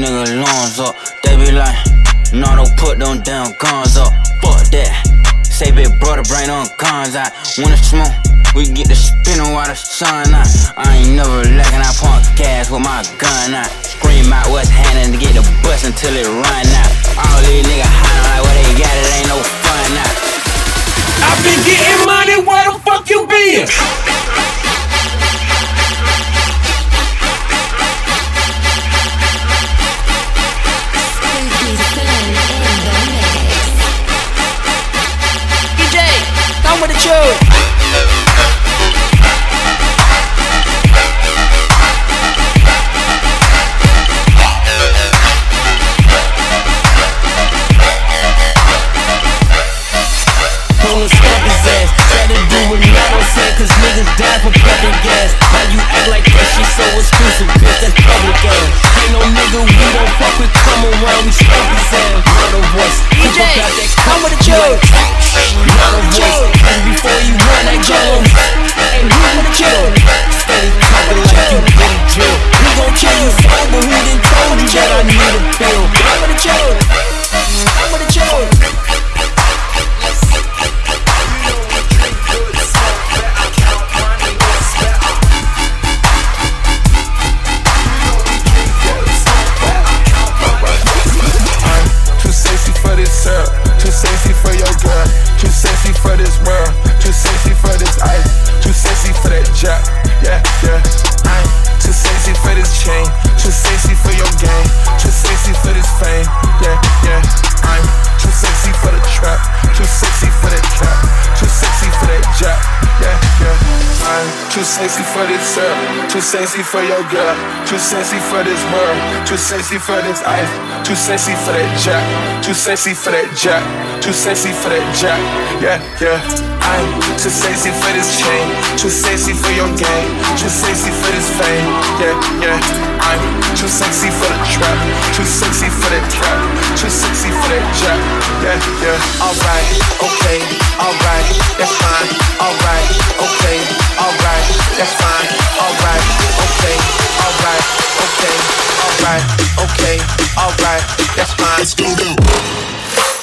nigga lungs up. They be like, no, don't put them damn guns up. Fuck that. Say big brother, bring on guns out. Wanna smoke? We get the spinning while the sun out. I ain't never lacking, I pump gas with my gun out. Scream out what's happening to get the bus until it run out. All these niggas hiding like what they got, it ain't no fun out. I've been getting money, where the fuck you been? Come with the tune. Gonna stop his ass. Try to do what don't say, cause niggas die for pumping gas. Act like that shit so exclusive, bitch, that's public ass. Ain't no nigga we don't fuck with, come around, we stomp his ass. Not a voice, DJ, up out that come with the tune. Not a voice, and before you run that gun, and who with the tune? Steady talking like you been a drill. We gon' kill you sober, who done told you that I need a pill? Come with the tune. Come with the tune. Too sexy for your girl, too sexy for this world, too sexy for this ice, too sexy for that jack, too sexy for that jack, too sexy for that jack, yeah, yeah. I'm too sexy for this chain, too sexy for your game, too sexy for this fame, yeah, yeah. I'm too sexy for the trap, too sexy for that trap, too sexy for that jack, yeah, yeah. Alright, okay, alright, that's fine, alright, okay, alright, that's fine, alright, okay, alright, okay, alright, okay, alright, that's fine. Let's go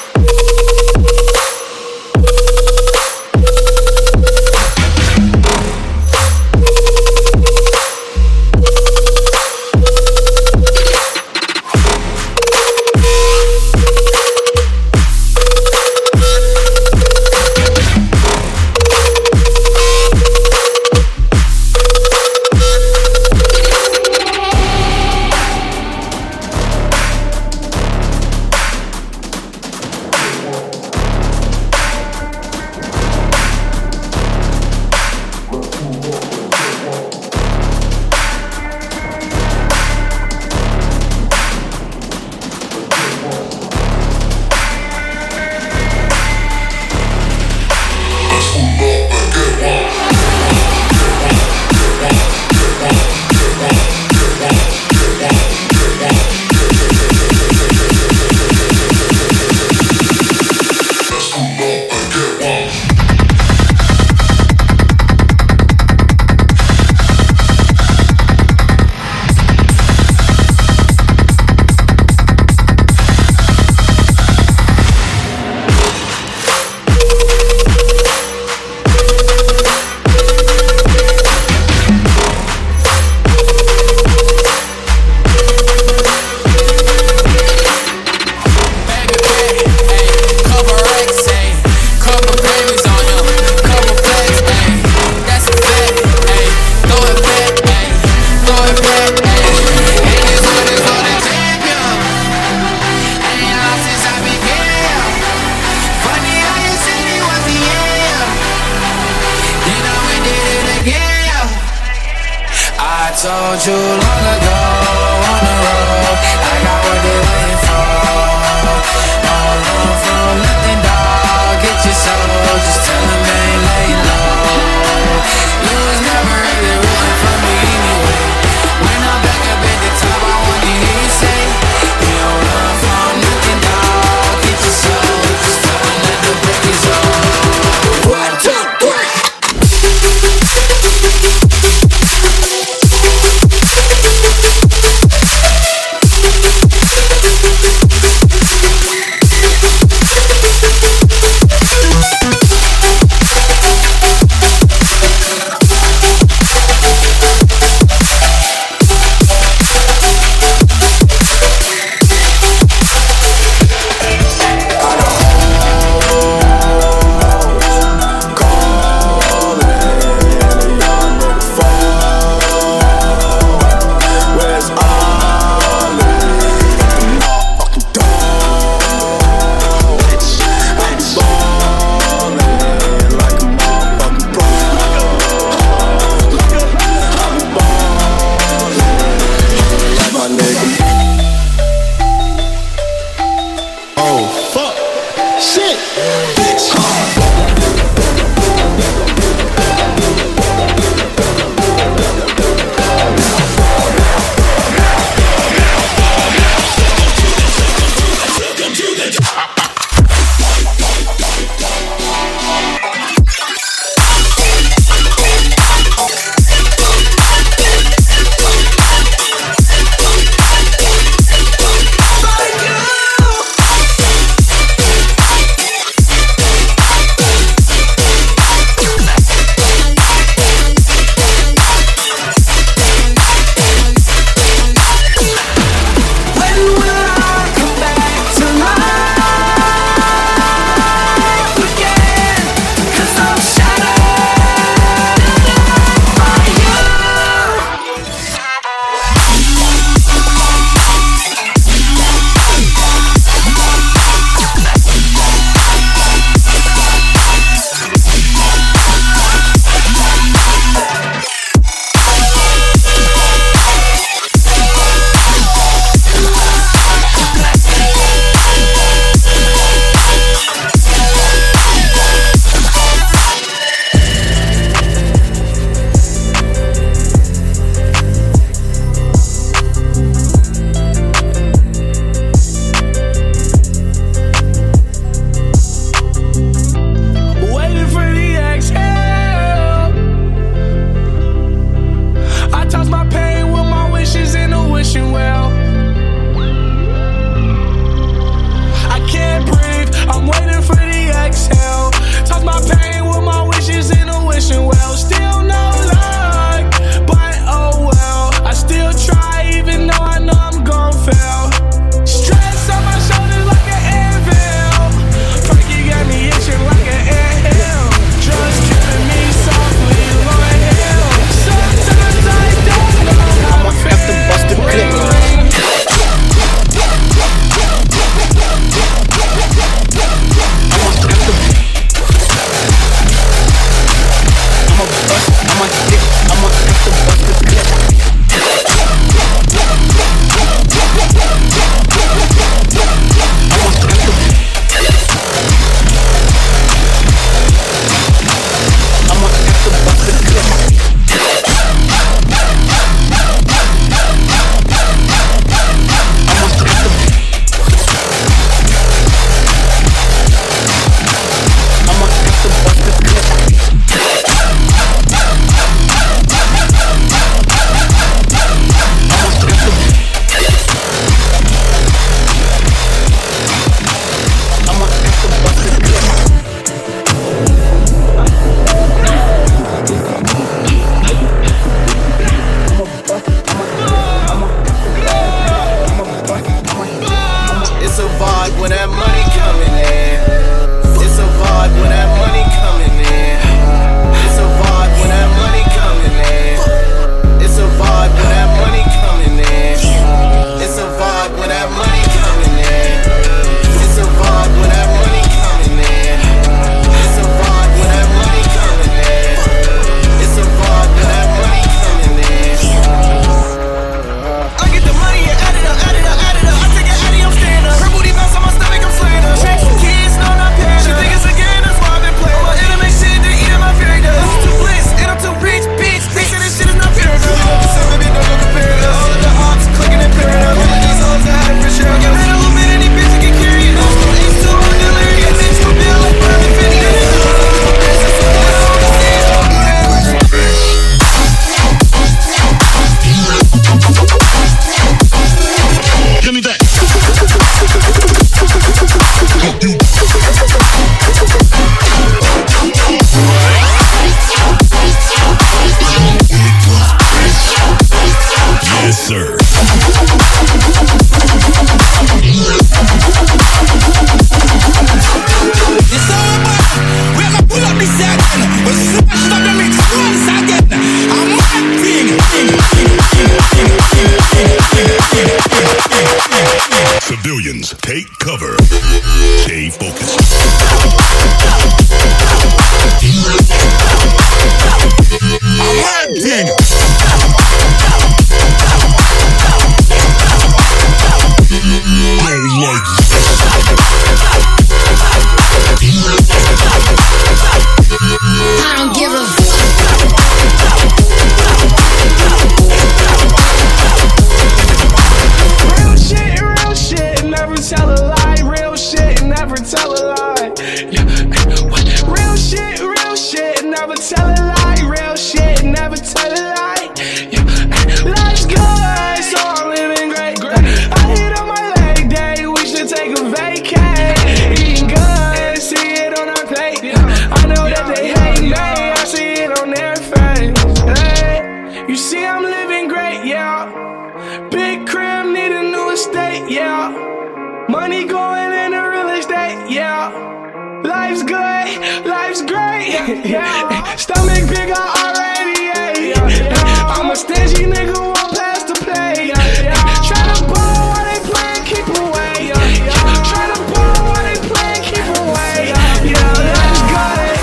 told you long ago like yeah. Stomach big, I already ate. I'm a stingy nigga, won't pass the plate. Try to ball while they playing, keep away. Try to ball while they playing, keep away. Yeah, life's good,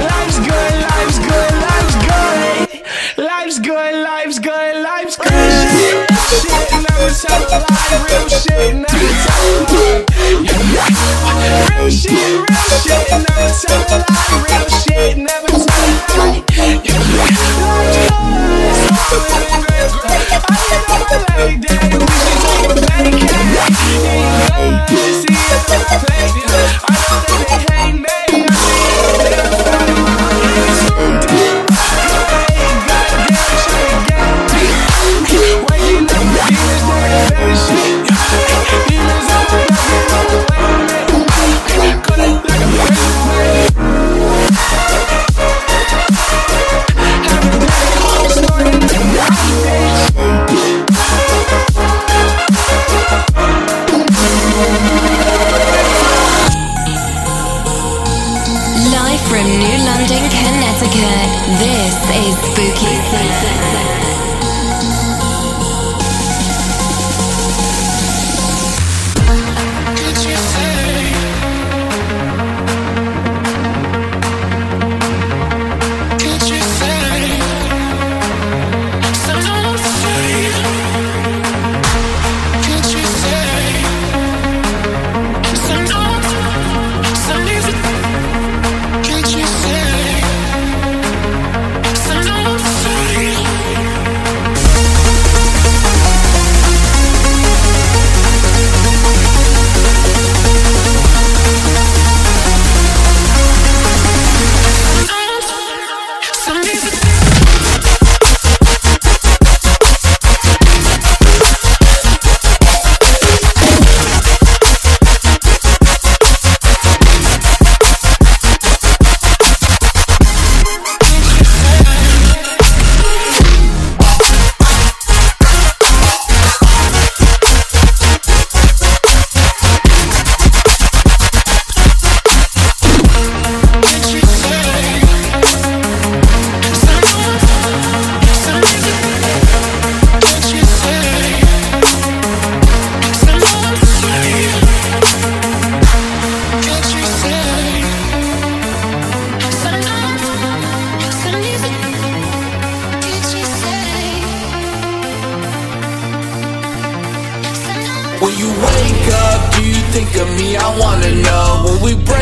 life's good, life's good, life's good. Life's good, life's good, life's good. Shit, never tell a lie. Real shit, never a lie. Real shit, real shit, never tell a shit, never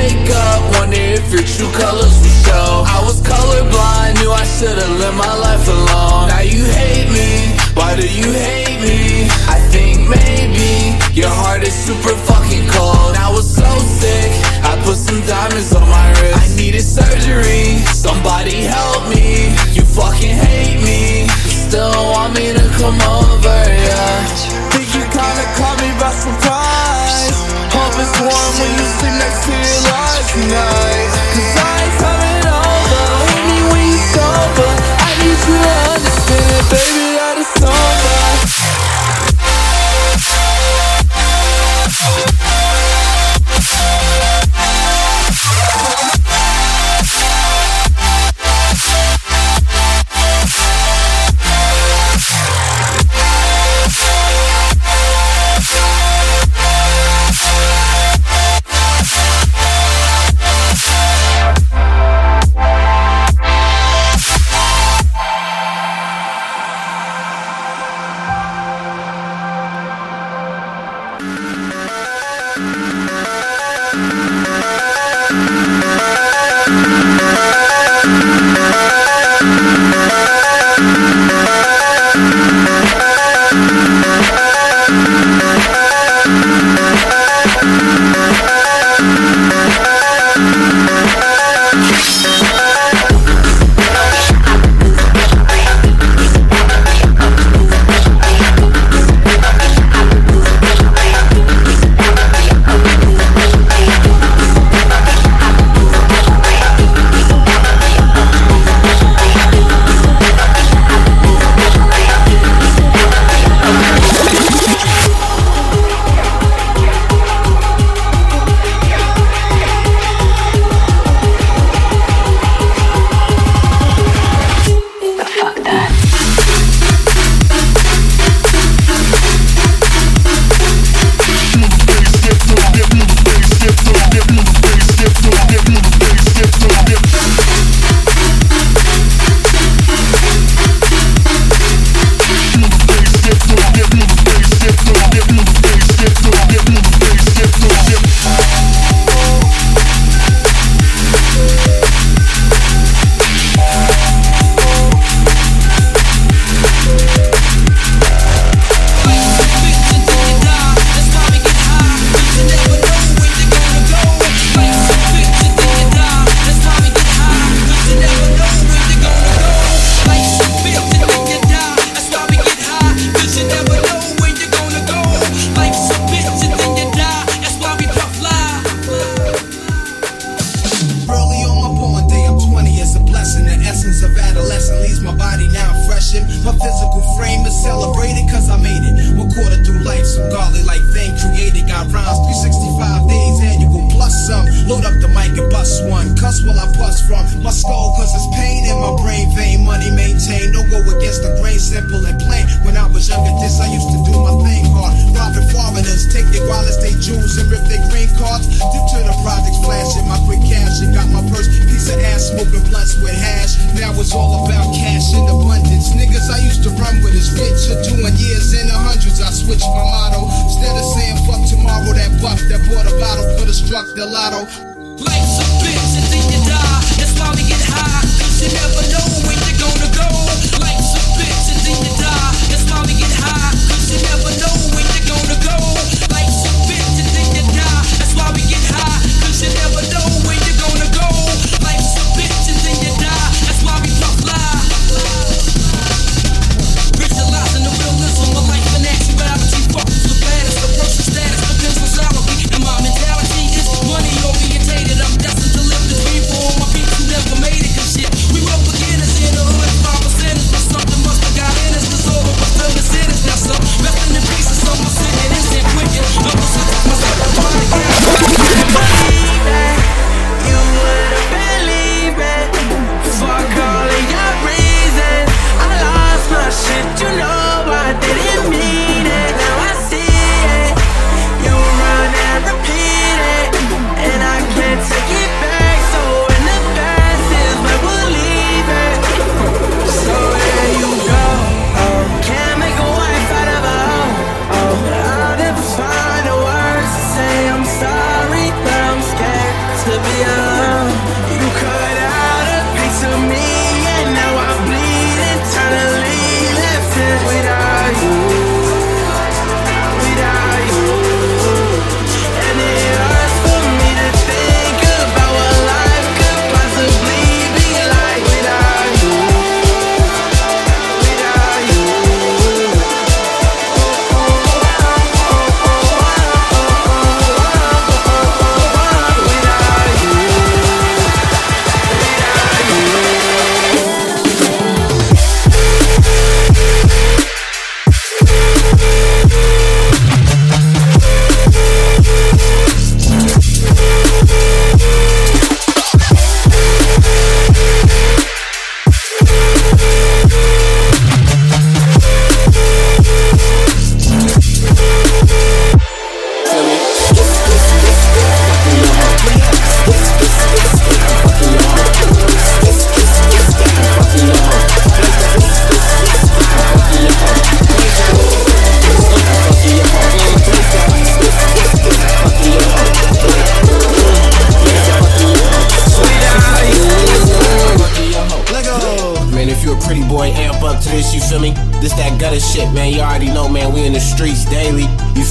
When we break up, wonder if your true colors will show. I was colorblind, knew I should've lived my life alone. Now you hate me, why do you hate me? I think maybe your heart is super fucking cold. I was so sick, I put some diamonds on my wrist. I needed surgery, somebody help me. You fucking hate me, still want me to come over, tonight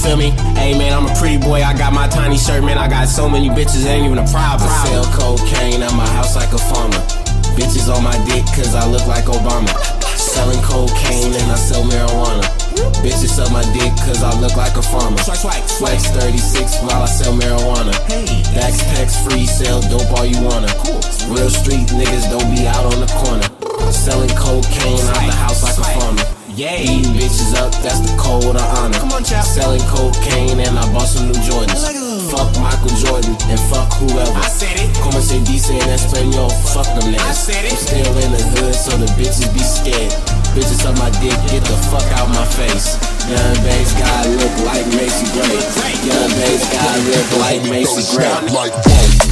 feel me? Hey man, I'm a pretty boy, I got my tiny shirt, man. I got so many bitches, ain't even a problem. I sell cocaine at my house like a farmer. Bitches on my dick, cause I look like Obama. Selling cocaine and I sell marijuana. Bitches suck my dick, cause I look like a farmer. Flex 36 while I sell marijuana. Dax tax free, sell dope all you wanna. Real street niggas don't be out on the corner. Selling cocaine out the house like a farmer. Yay. Beating bitches up, that's the code of honor. Come on, child. Selling cocaine and I bought some new Jordans. Fuck Michael Jordan and fuck whoever. I said it. Como se dice en español, fuck them niggas. I said it. I'm still in the hood, so the bitches be scared. Bitches on my dick, get the fuck out my face. Young Bass guy look like Macy Gray. Young Bass guy look like Macy Gray.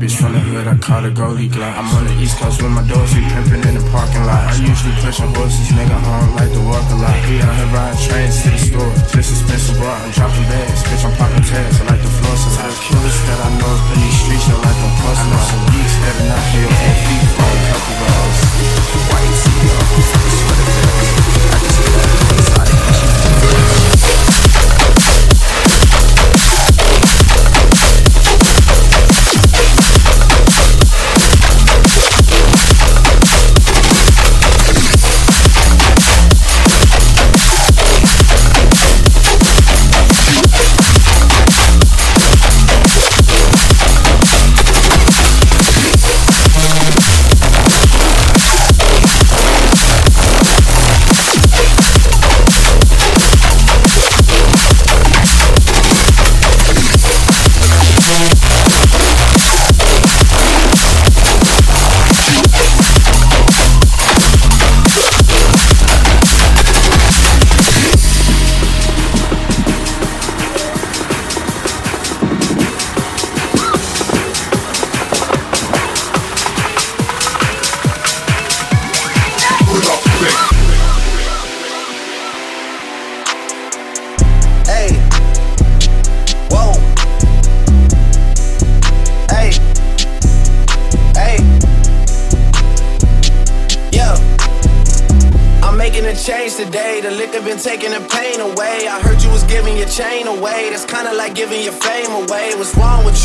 Bitch from the hood. I call her goalie Glock. I'm on the East Coast with my doors, we pimping in the parking lot. I usually push on horses, nigga. I don't like to walk a lot. We out here riding trains to the store. Just expensive bar. I'm dropping bags, bitch. I'm popping tags. I like the. A lot of killers that I know up in these streets. I like them plus. I know some geeks that are not here on feet for a couple of hours. White sweater bells. I just get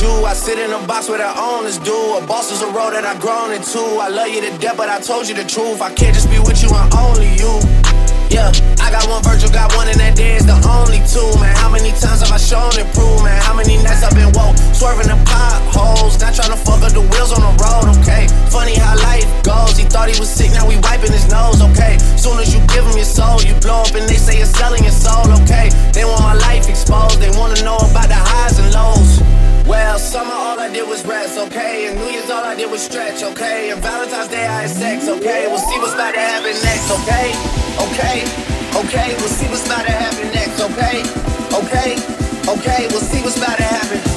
you? I sit in a box where the owners do. A boss is a road that I've grown into. I love you to death, but I told you the truth. I can't just be with you and only you. Yeah, I got one Virgil, got one, and that there is the only two, man. How many times have I shown and proved, man? How many nights I've been woke, swerving the potholes, not trying to fuck up the wheels on the road, okay? Funny how life goes. He thought he was sick, now we wiping his nose, okay? Soon as you give him your soul, you blow up and they say you're selling your soul, okay? They want my life exposed, they wanna know about the highs. Well, summer all I did was rest, okay? And New Year's all I did was stretch, okay? And Valentine's Day I had sex, okay? We'll see what's about to happen next, okay? Okay, okay, we'll see what's about to happen next, okay? Okay, okay, we'll see what's about to happen.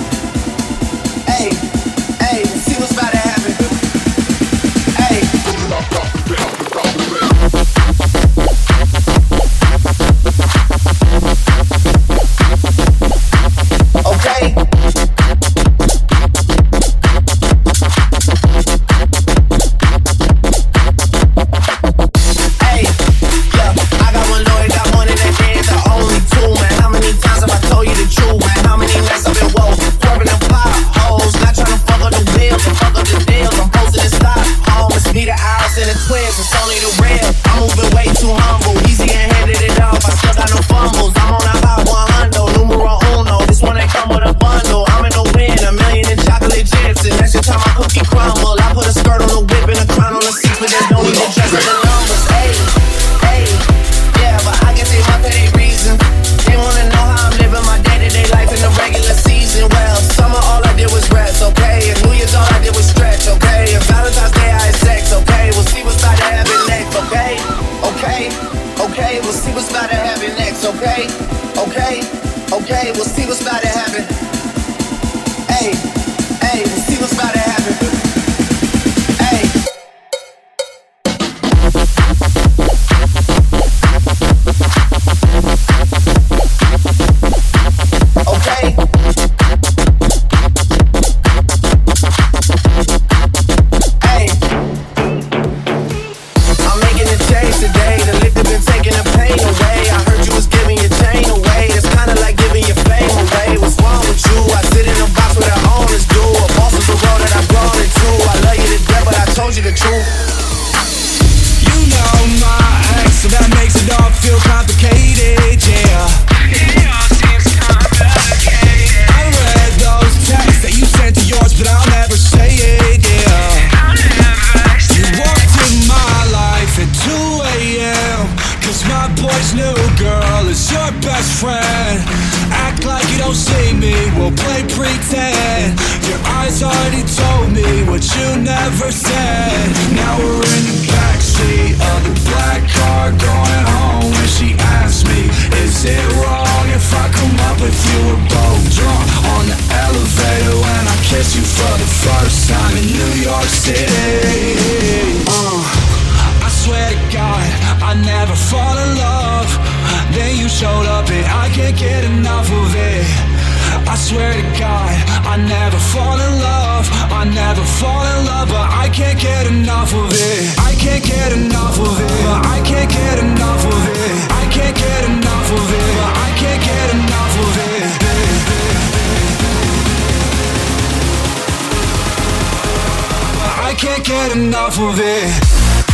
Never said. Now we're in the backseat of the black car going home. And she asked me, Is it wrong if I come up if you were both drunk? On the elevator when I kiss you for the first time in New York City. Uh, I swear to God, I never fall in love. Then you showed up and I can't get enough of it. I swear to God, I never fall in love. I never fall in love, but I can't get enough of it. I can't get enough of it. But I can't get enough of it. I can't get enough of it. But I can't get enough of it. I can't get enough of it.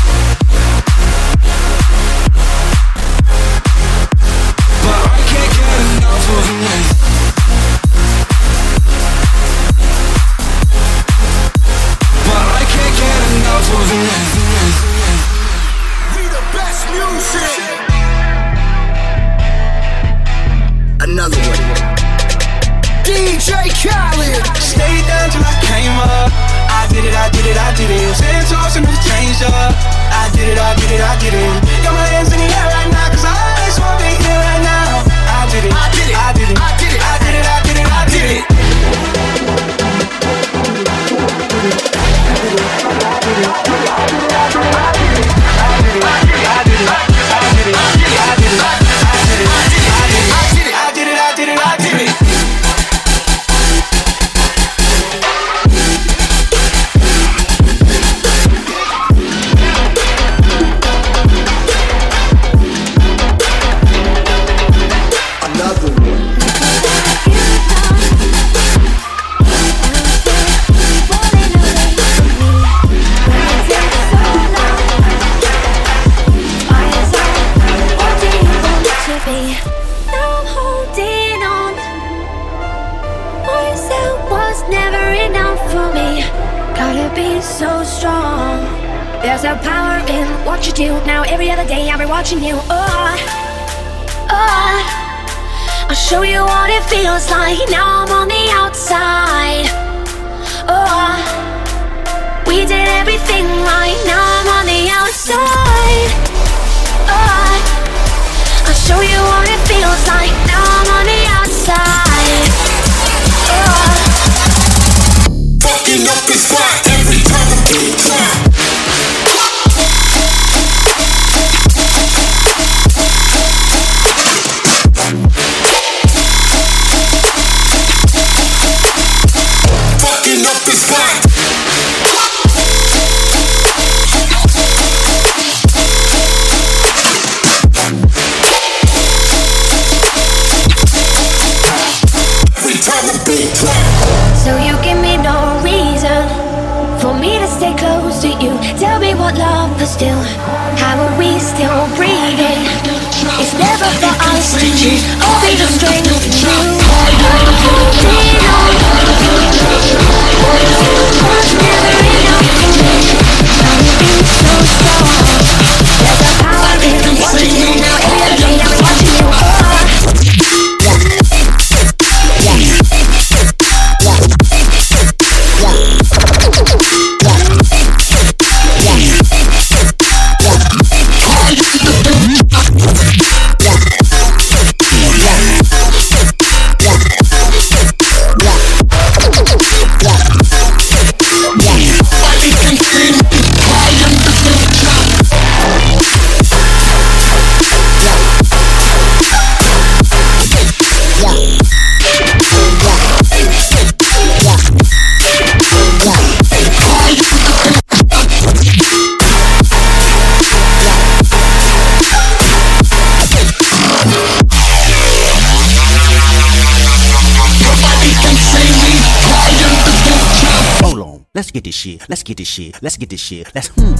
Get this shit. Let's get this shit. Let's get this shit. Let's hmm.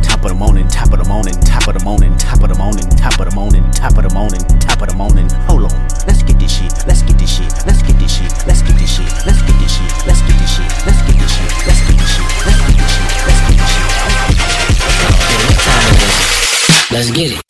Top of the morning, top of the morning, top of the morning, top of the morning, top of the morning, top of the morning, top of the morning. Hold on. Let's get this shit. Let's get this shit. Let's get this shit. Let's get this shit. Let's get this shit. Let's get this shit. Let's get this shit. Let's get this shit. Let's get this shit. Let's get this shit. Let's get it.